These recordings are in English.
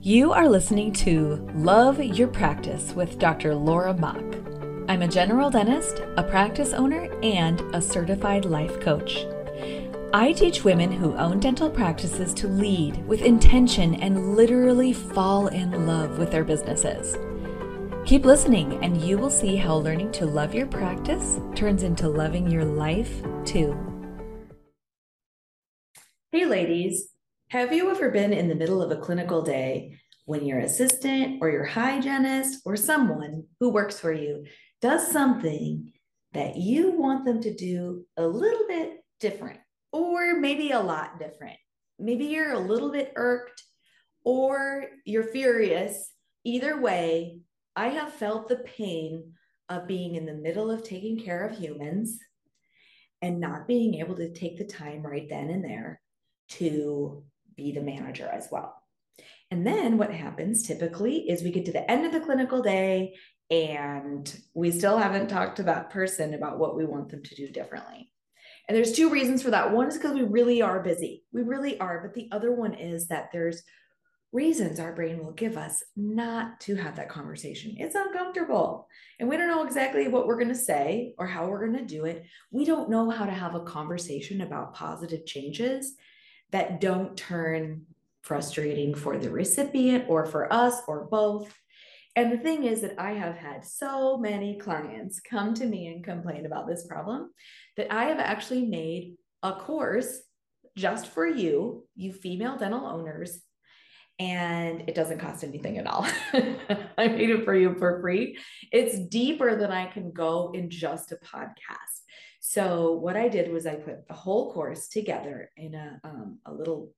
You are listening to Love Your Practice with Dr. Laura Mock. I'm a general dentist, a practice owner, and a certified life coach. I teach women who own dental practices to lead with intention and literally fall in love with their businesses. Keep listening, and you will see how learning to love your practice turns into loving your life too. Hey, ladies. Have you ever been in the middle of a clinical day when your assistant or your hygienist or someone who works for you does something that you want them to do a little bit different or maybe a lot different? Maybe you're a little bit irked or you're furious. Either way, I have felt the pain of being in the middle of taking care of humans and not being able to take the time right then and there to be the manager as well. And then what happens typically is we get to the end of the clinical day and we still haven't talked to that person about what we want them to do differently. And there's two reasons for that. One is because we really are busy. We really are. But the other one is that there's reasons our brain will give us not to have that conversation. It's uncomfortable. And we don't know exactly what we're going to say or how we're going to do it. We don't know how to have a conversation about positive changes that don't turn frustrating for the recipient or for us or both. And the thing is that I have had so many clients come to me and complain about this problem that I have actually made a course just for you, you female dental owners, and it doesn't cost anything at all. I made it for you for free. It's deeper than I can go in just a podcast. So what I did was I put the whole course together in a, um, a little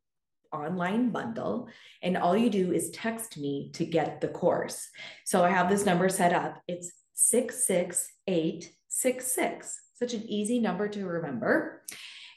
online bundle and all you do is text me to get the course. So I have this number set up. It's 66866. Such an easy number to remember.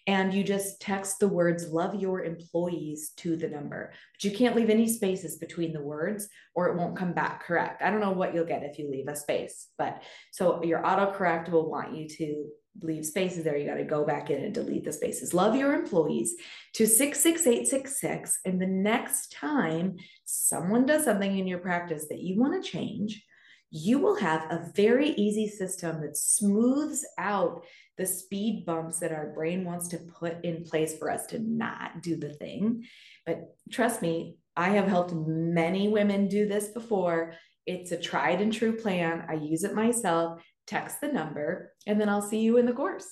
And you just text the words love your employees to the number. But you can't leave any spaces between the words or it won't come back correct. I don't know what you'll get if you leave a space, but so your autocorrect will want you to leave spaces there. You got to go back in and delete the spaces. Love your employees to 66866. And the next time someone does something in your practice that you want to change, you will have a very easy system that smooths out the speed bumps that our brain wants to put in place for us to not do the thing. But trust me, I have helped many women do this before. It's a tried and true plan. I use it myself text the number, and then I'll see you in the course.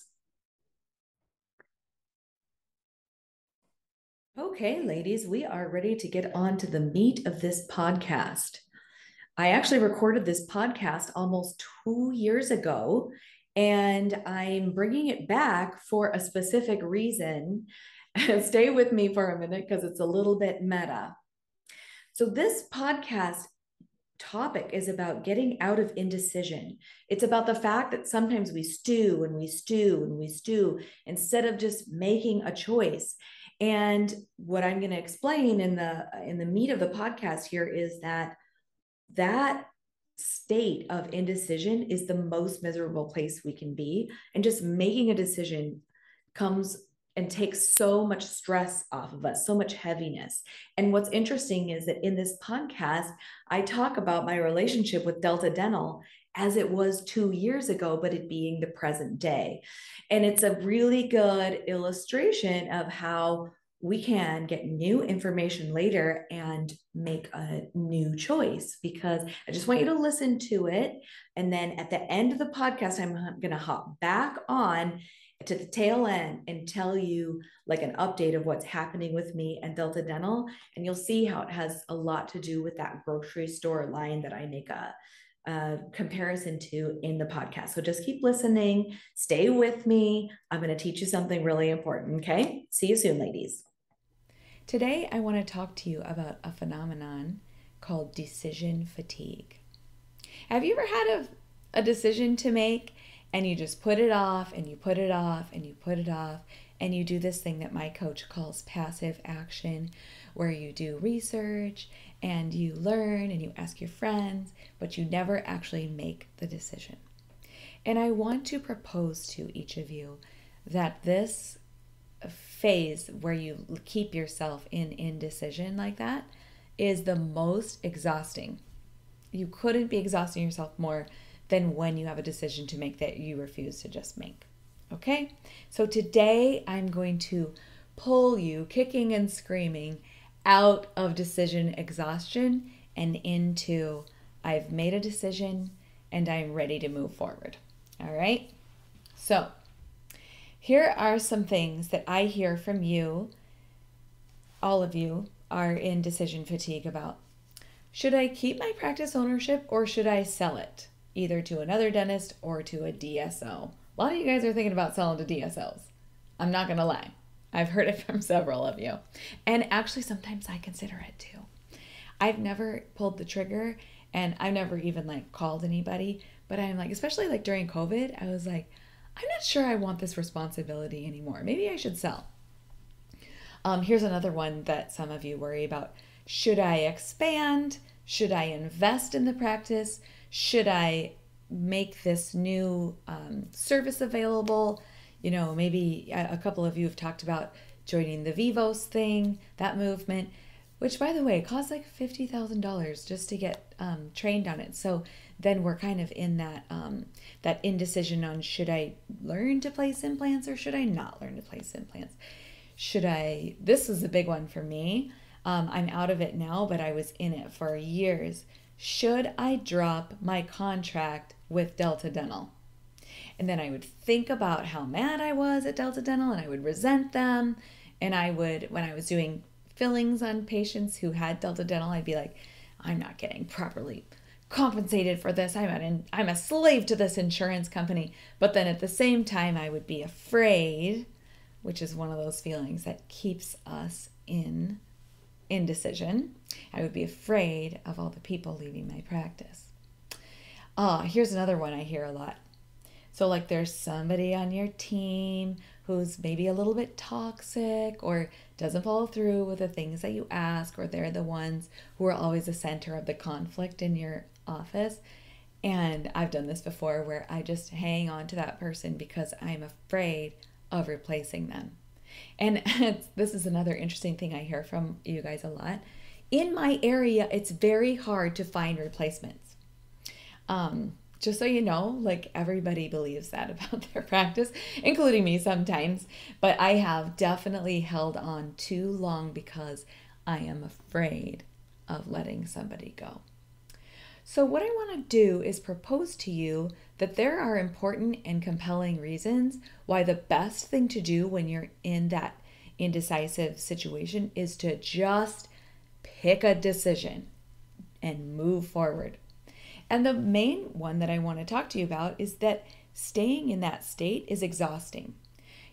Okay, ladies, we are ready to get on to the meat of this podcast. I actually recorded this podcast almost two years ago, and I'm bringing it back for a specific reason. Stay with me for a minute because it's a little bit meta. So, this podcast topic is about getting out of indecision. It's about the fact that sometimes we stew and we stew and we stew instead of just making a choice. And what I'm going to explain in the in the meat of the podcast here is that that state of indecision is the most miserable place we can be and just making a decision comes and takes so much stress off of us, so much heaviness. And what's interesting is that in this podcast, I talk about my relationship with Delta Dental as it was two years ago, but it being the present day. And it's a really good illustration of how we can get new information later and make a new choice because I just want you to listen to it. And then at the end of the podcast, I'm going to hop back on to the tail end and tell you like an update of what's happening with me and Delta Dental. And you'll see how it has a lot to do with that grocery store line that I make a, a comparison to in the podcast. So just keep listening, stay with me. I'm going to teach you something really important. Okay. See you soon, ladies. Today, I want to talk to you about a phenomenon called decision fatigue. Have you ever had a, a decision to make and you just put it off and you put it off and you put it off and you do this thing that my coach calls passive action where you do research and you learn and you ask your friends but you never actually make the decision and i want to propose to each of you that this phase where you keep yourself in indecision like that is the most exhausting. You couldn't be exhausting yourself more than when you have a decision to make that you refuse to just make. Okay? So today I'm going to pull you kicking and screaming out of decision exhaustion and into I've made a decision and I'm ready to move forward. All right? So, here are some things that I hear from you, all of you are in decision fatigue about. Should I keep my practice ownership or should I sell it, either to another dentist or to a DSO? A lot of you guys are thinking about selling to DSOs. I'm not going to lie. I've heard it from several of you. And actually, sometimes I consider it too. I've never pulled the trigger and I've never even like called anybody, but I'm like, especially like during COVID, I was like, I'm not sure I want this responsibility anymore. Maybe I should sell. Um, here's another one that some of you worry about. Should I expand? Should I invest in the practice? Should I make this new um, service available? You know, maybe a couple of you have talked about joining the Vivos thing, that movement, which by the way costs like $50,000 just to get um, trained on it. So then we're kind of in that um, that indecision on should I learn to place implants or should I not learn to place implants? Should I? This is a big one for me. Um, I'm out of it now, but I was in it for years. Should I drop my contract with Delta Dental? And then I would think about how mad I was at Delta Dental and I would resent them. And I would, when I was doing fillings on patients who had Delta Dental, I'd be like, I'm not getting properly compensated for this. I'm an I'm a slave to this insurance company. But then at the same time, I would be afraid, which is one of those feelings that keeps us in indecision. I would be afraid of all the people leaving my practice. Ah, here's another one I hear a lot. So, like, there's somebody on your team who's maybe a little bit toxic or doesn't follow through with the things that you ask, or they're the ones who are always the center of the conflict in your office. And I've done this before where I just hang on to that person because I'm afraid of replacing them. And this is another interesting thing I hear from you guys a lot. In my area, it's very hard to find replacements. Um, just so you know, like everybody believes that about their practice, including me sometimes. But I have definitely held on too long because I am afraid of letting somebody go. So, what I want to do is propose to you that there are important and compelling reasons why the best thing to do when you're in that indecisive situation is to just pick a decision and move forward. And the main one that I want to talk to you about is that staying in that state is exhausting.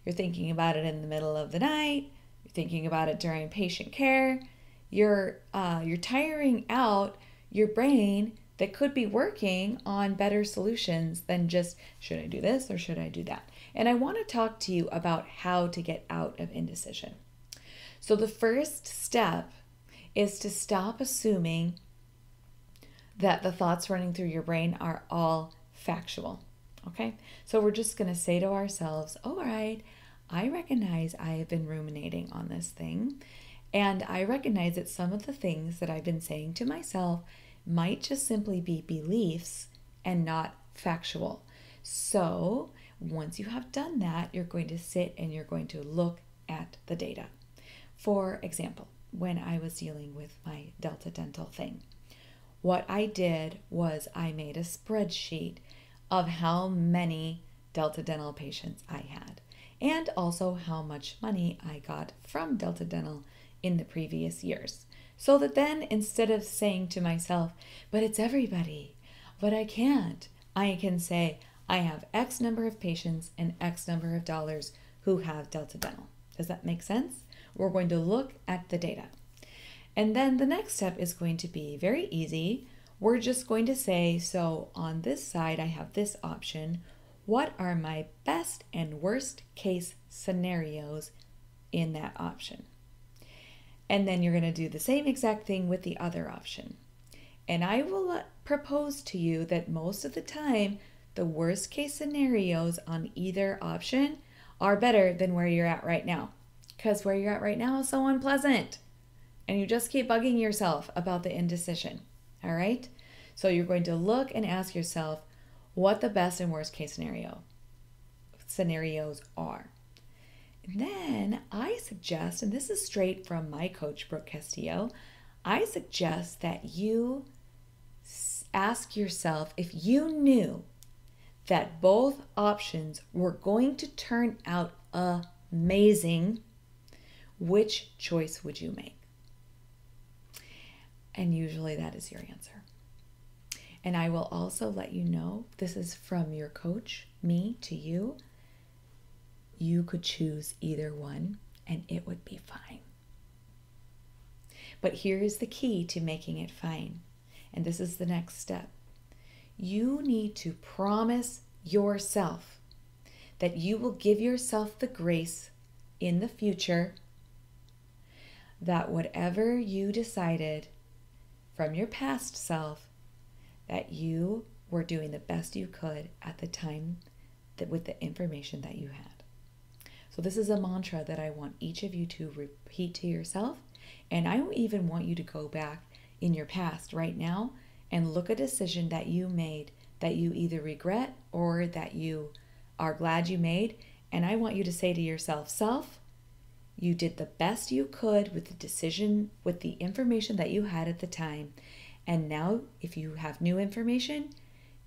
You're thinking about it in the middle of the night, you're thinking about it during patient care, you're uh, you're tiring out your brain that could be working on better solutions than just should I do this or should I do that? And I want to talk to you about how to get out of indecision. So, the first step is to stop assuming that the thoughts running through your brain are all factual. Okay, so we're just going to say to ourselves, all right, I recognize I have been ruminating on this thing, and I recognize that some of the things that I've been saying to myself might just simply be beliefs and not factual. So, once you have done that, you're going to sit and you're going to look at the data. For example, when I was dealing with my Delta Dental thing, what I did was I made a spreadsheet of how many Delta Dental patients I had and also how much money I got from Delta Dental in the previous years. So that then instead of saying to myself, but it's everybody, but I can't, I can say, I have X number of patients and X number of dollars who have Delta Dental. Does that make sense? We're going to look at the data. And then the next step is going to be very easy. We're just going to say, so on this side, I have this option. What are my best and worst case scenarios in that option? And then you're going to do the same exact thing with the other option. And I will uh, propose to you that most of the time, the worst case scenarios on either option are better than where you're at right now. Because where you're at right now is so unpleasant. and you just keep bugging yourself about the indecision. All right? So you're going to look and ask yourself what the best and worst case scenario scenarios are. Then I suggest, and this is straight from my coach, Brooke Castillo, I suggest that you ask yourself if you knew that both options were going to turn out amazing, which choice would you make? And usually that is your answer. And I will also let you know this is from your coach, me to you. You could choose either one and it would be fine. But here is the key to making it fine. And this is the next step. You need to promise yourself that you will give yourself the grace in the future that whatever you decided from your past self that you were doing the best you could at the time that with the information that you had. So this is a mantra that I want each of you to repeat to yourself and I even want you to go back in your past right now and look a decision that you made that you either regret or that you are glad you made and I want you to say to yourself, self, you did the best you could with the decision, with the information that you had at the time. And now, if you have new information,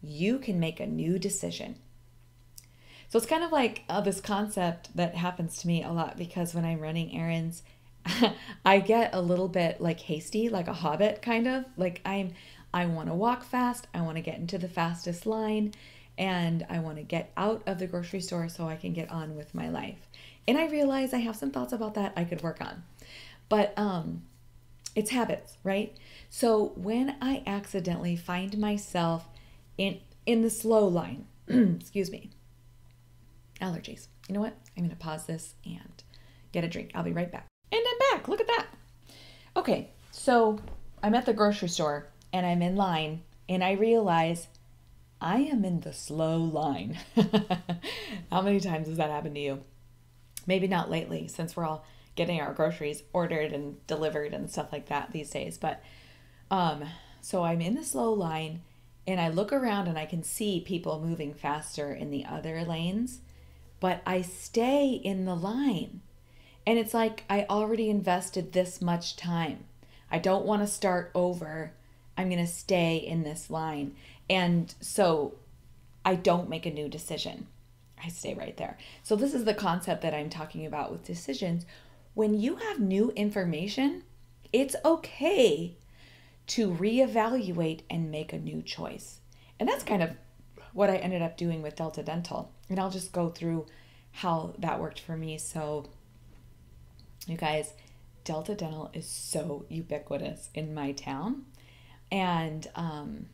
you can make a new decision. So it's kind of like uh, this concept that happens to me a lot because when I'm running errands, I get a little bit like hasty, like a hobbit kind of. Like I'm I want to walk fast, I want to get into the fastest line, and I want to get out of the grocery store so I can get on with my life. And I realize I have some thoughts about that I could work on. But um it's habits, right? So when I accidentally find myself in in the slow line, excuse me. Allergies. You know what? I'm going to pause this and get a drink. I'll be right back. And I'm back. Look at that. Okay. So I'm at the grocery store and I'm in line and I realize I am in the slow line. How many times has that happened to you? Maybe not lately, since we're all getting our groceries ordered and delivered and stuff like that these days. But um, so I'm in the slow line and I look around and I can see people moving faster in the other lanes, but I stay in the line. And it's like I already invested this much time. I don't want to start over. I'm going to stay in this line. And so I don't make a new decision. I stay right there. So, this is the concept that I'm talking about with decisions. When you have new information, it's okay to reevaluate and make a new choice. And that's kind of what I ended up doing with Delta Dental. And I'll just go through how that worked for me. So, you guys, Delta Dental is so ubiquitous in my town. And um,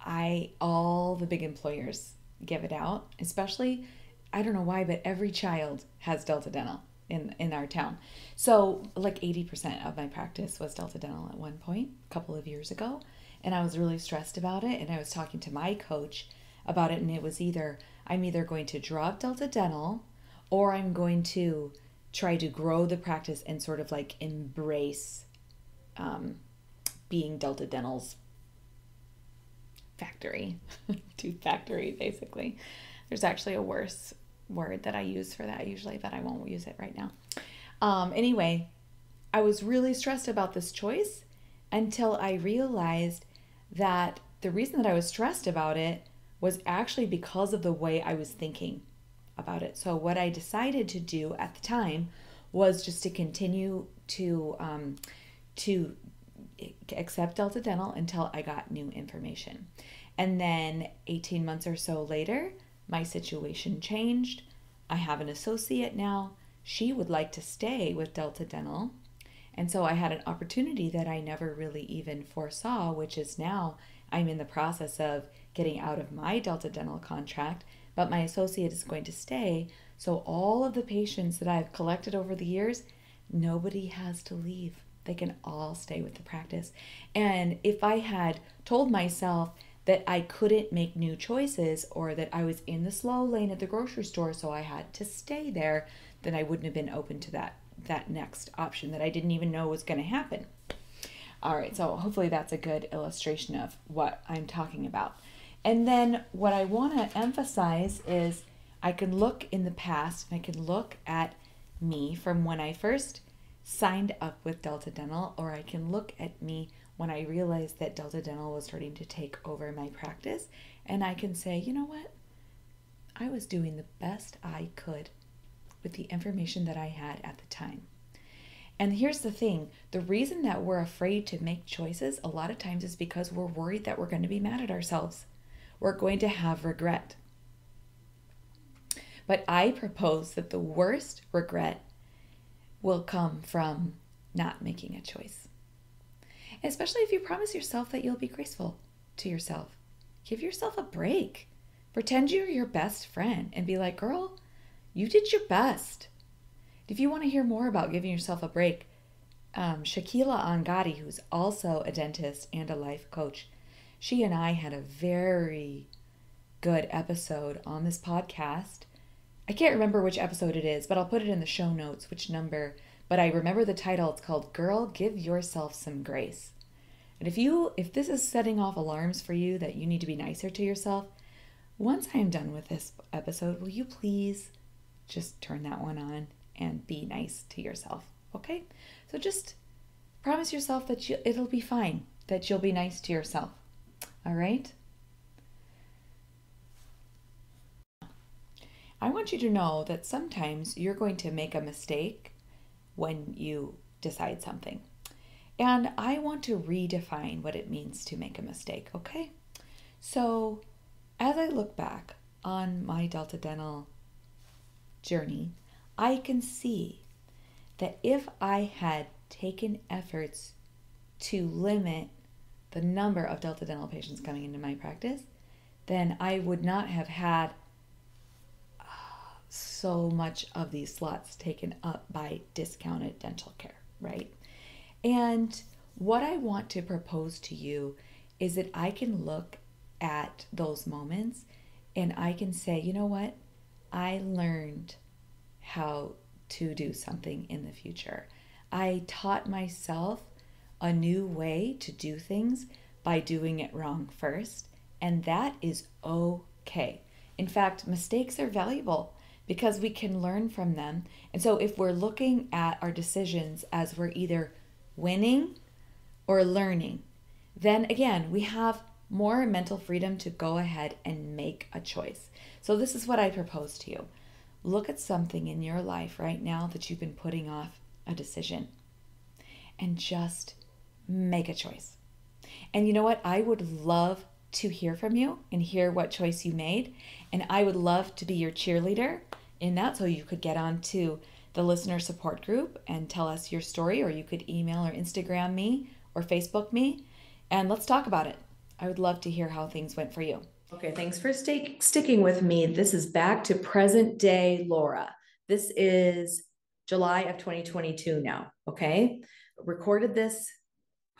I, all the big employers give it out, especially, I don't know why, but every child has Delta Dental in, in our town. So, like 80% of my practice was Delta Dental at one point, a couple of years ago. And I was really stressed about it. And I was talking to my coach about it. And it was either I'm either going to drop Delta Dental or I'm going to try to grow the practice and sort of like embrace um, being Delta Dental's factory, tooth factory, basically. There's actually a worse word that I use for that usually, but I won't use it right now. Um, anyway, I was really stressed about this choice until I realized that the reason that I was stressed about it was actually because of the way I was thinking about it. So, what I decided to do at the time was just to continue to um, to accept Delta Dental until I got new information. And then 18 months or so later, my situation changed. I have an associate now. She would like to stay with Delta Dental. And so I had an opportunity that I never really even foresaw, which is now I'm in the process of getting out of my Delta Dental contract, but my associate is going to stay. So all of the patients that I've collected over the years, nobody has to leave. They can all stay with the practice. And if I had told myself that I couldn't make new choices or that I was in the slow lane at the grocery store, so I had to stay there, then I wouldn't have been open to that that next option that I didn't even know was going to happen. All right, so hopefully that's a good illustration of what I'm talking about. And then what I want to emphasize is I can look in the past and I can look at me from when I first signed up with Delta Dental, or I can look at me when I realized that Delta Dental was starting to take over my practice, and I can say, you know what? I was doing the best I could with the information that I had at the time. And here's the thing the reason that we're afraid to make choices a lot of times is because we're worried that we're going to be mad at ourselves. We're going to have regret. But I propose that the worst regret will come from not making a choice. Especially if you promise yourself that you'll be graceful to yourself. Give yourself a break. Pretend you're your best friend and be like, girl, you did your best. If you want to hear more about giving yourself a break, um, Shakila Angadi, who's also a dentist and a life coach, she and I had a very good episode on this podcast. I can't remember which episode it is, but I'll put it in the show notes, which number. But I remember the title. It's called Girl, Give Yourself Some Grace. And if you if this is setting off alarms for you that you need to be nicer to yourself, once I am done with this episode, will you please just turn that one on and be nice to yourself. Okay? So just promise yourself that you, it'll be fine, that you'll be nice to yourself. All right? I want you to know that sometimes you're going to make a mistake when you decide something. And I want to redefine what it means to make a mistake, okay? So, as I look back on my Delta Dental journey, I can see that if I had taken efforts to limit the number of Delta dental patients coming into my practice, then I would not have had uh, so much of these slots taken up by discounted dental care, right? And what I want to propose to you is that I can look at those moments and I can say, you know what? I learned how to do something in the future. I taught myself a new way to do things by doing it wrong first, and that is okay. In fact, mistakes are valuable because we can learn from them. And so, if we're looking at our decisions as we're either winning or learning, then again, we have more mental freedom to go ahead and make a choice. So, this is what I propose to you. Look at something in your life right now that you've been putting off a decision and just make a choice. And you know what? I would love to hear from you and hear what choice you made. And I would love to be your cheerleader in that. So you could get on to the listener support group and tell us your story, or you could email or Instagram me or Facebook me and let's talk about it. I would love to hear how things went for you. Okay, thanks for stay, sticking with me. This is back to present day Laura. This is July of 2022 now. Okay, recorded this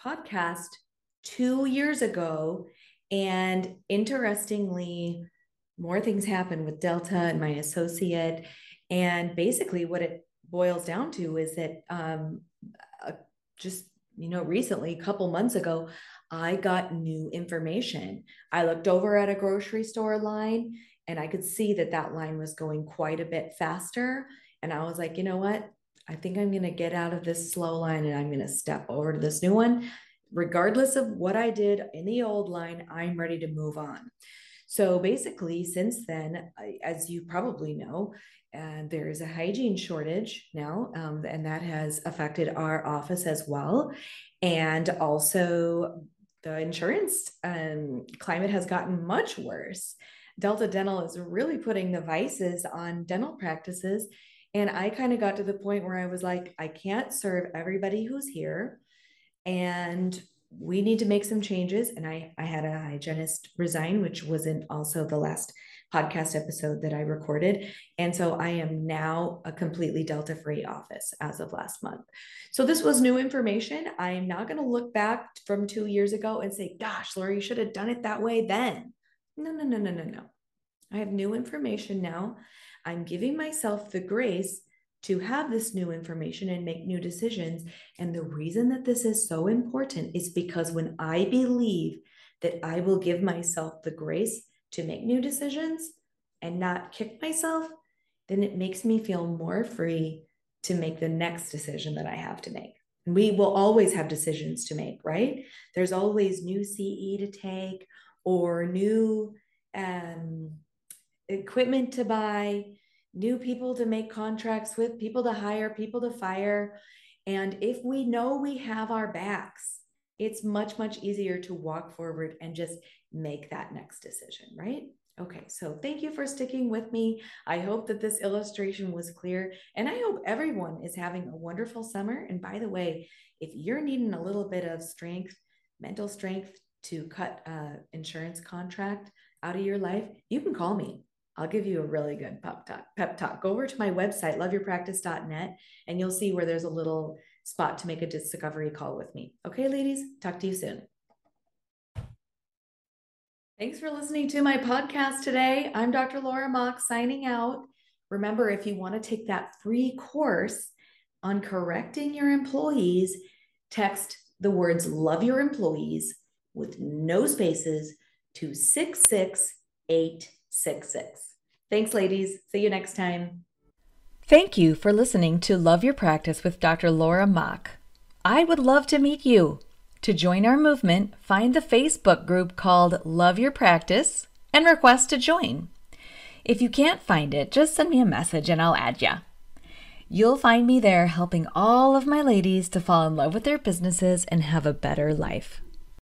podcast two years ago. And interestingly, more things happened with Delta and my associate. And basically, what it boils down to is that um, uh, just, you know, recently, a couple months ago, I got new information. I looked over at a grocery store line and I could see that that line was going quite a bit faster. And I was like, you know what? I think I'm going to get out of this slow line and I'm going to step over to this new one. Regardless of what I did in the old line, I'm ready to move on. So basically, since then, as you probably know, and there is a hygiene shortage now, um, and that has affected our office as well. And also, the insurance um, climate has gotten much worse. Delta Dental is really putting the vices on dental practices. And I kind of got to the point where I was like, I can't serve everybody who's here. And we need to make some changes. And I, I had a hygienist resign, which wasn't also the last podcast episode that I recorded. And so I am now a completely Delta free office as of last month. So this was new information. I am not going to look back from two years ago and say, gosh, Laura, you should have done it that way then. No, no, no, no, no, no. I have new information now. I'm giving myself the grace to have this new information and make new decisions. And the reason that this is so important is because when I believe that I will give myself the grace to make new decisions and not kick myself, then it makes me feel more free to make the next decision that I have to make. We will always have decisions to make, right? There's always new CE to take or new um, equipment to buy, new people to make contracts with, people to hire, people to fire. And if we know we have our backs, it's much, much easier to walk forward and just make that next decision, right? Okay, so thank you for sticking with me. I hope that this illustration was clear, and I hope everyone is having a wonderful summer. And by the way, if you're needing a little bit of strength, mental strength to cut uh, insurance contract out of your life, you can call me. I'll give you a really good pep talk. Pep talk. Go over to my website, loveyourpractice.net, and you'll see where there's a little spot to make a discovery call with me. Okay, ladies, talk to you soon. Thanks for listening to my podcast today. I'm Dr. Laura Mock signing out. Remember, if you want to take that free course on correcting your employees, text the words love your employees with no spaces to 66866. Thanks, ladies. See you next time. Thank you for listening to Love Your Practice with Dr. Laura Mock. I would love to meet you. To join our movement, find the Facebook group called Love Your Practice and request to join. If you can't find it, just send me a message and I'll add ya. You'll find me there helping all of my ladies to fall in love with their businesses and have a better life.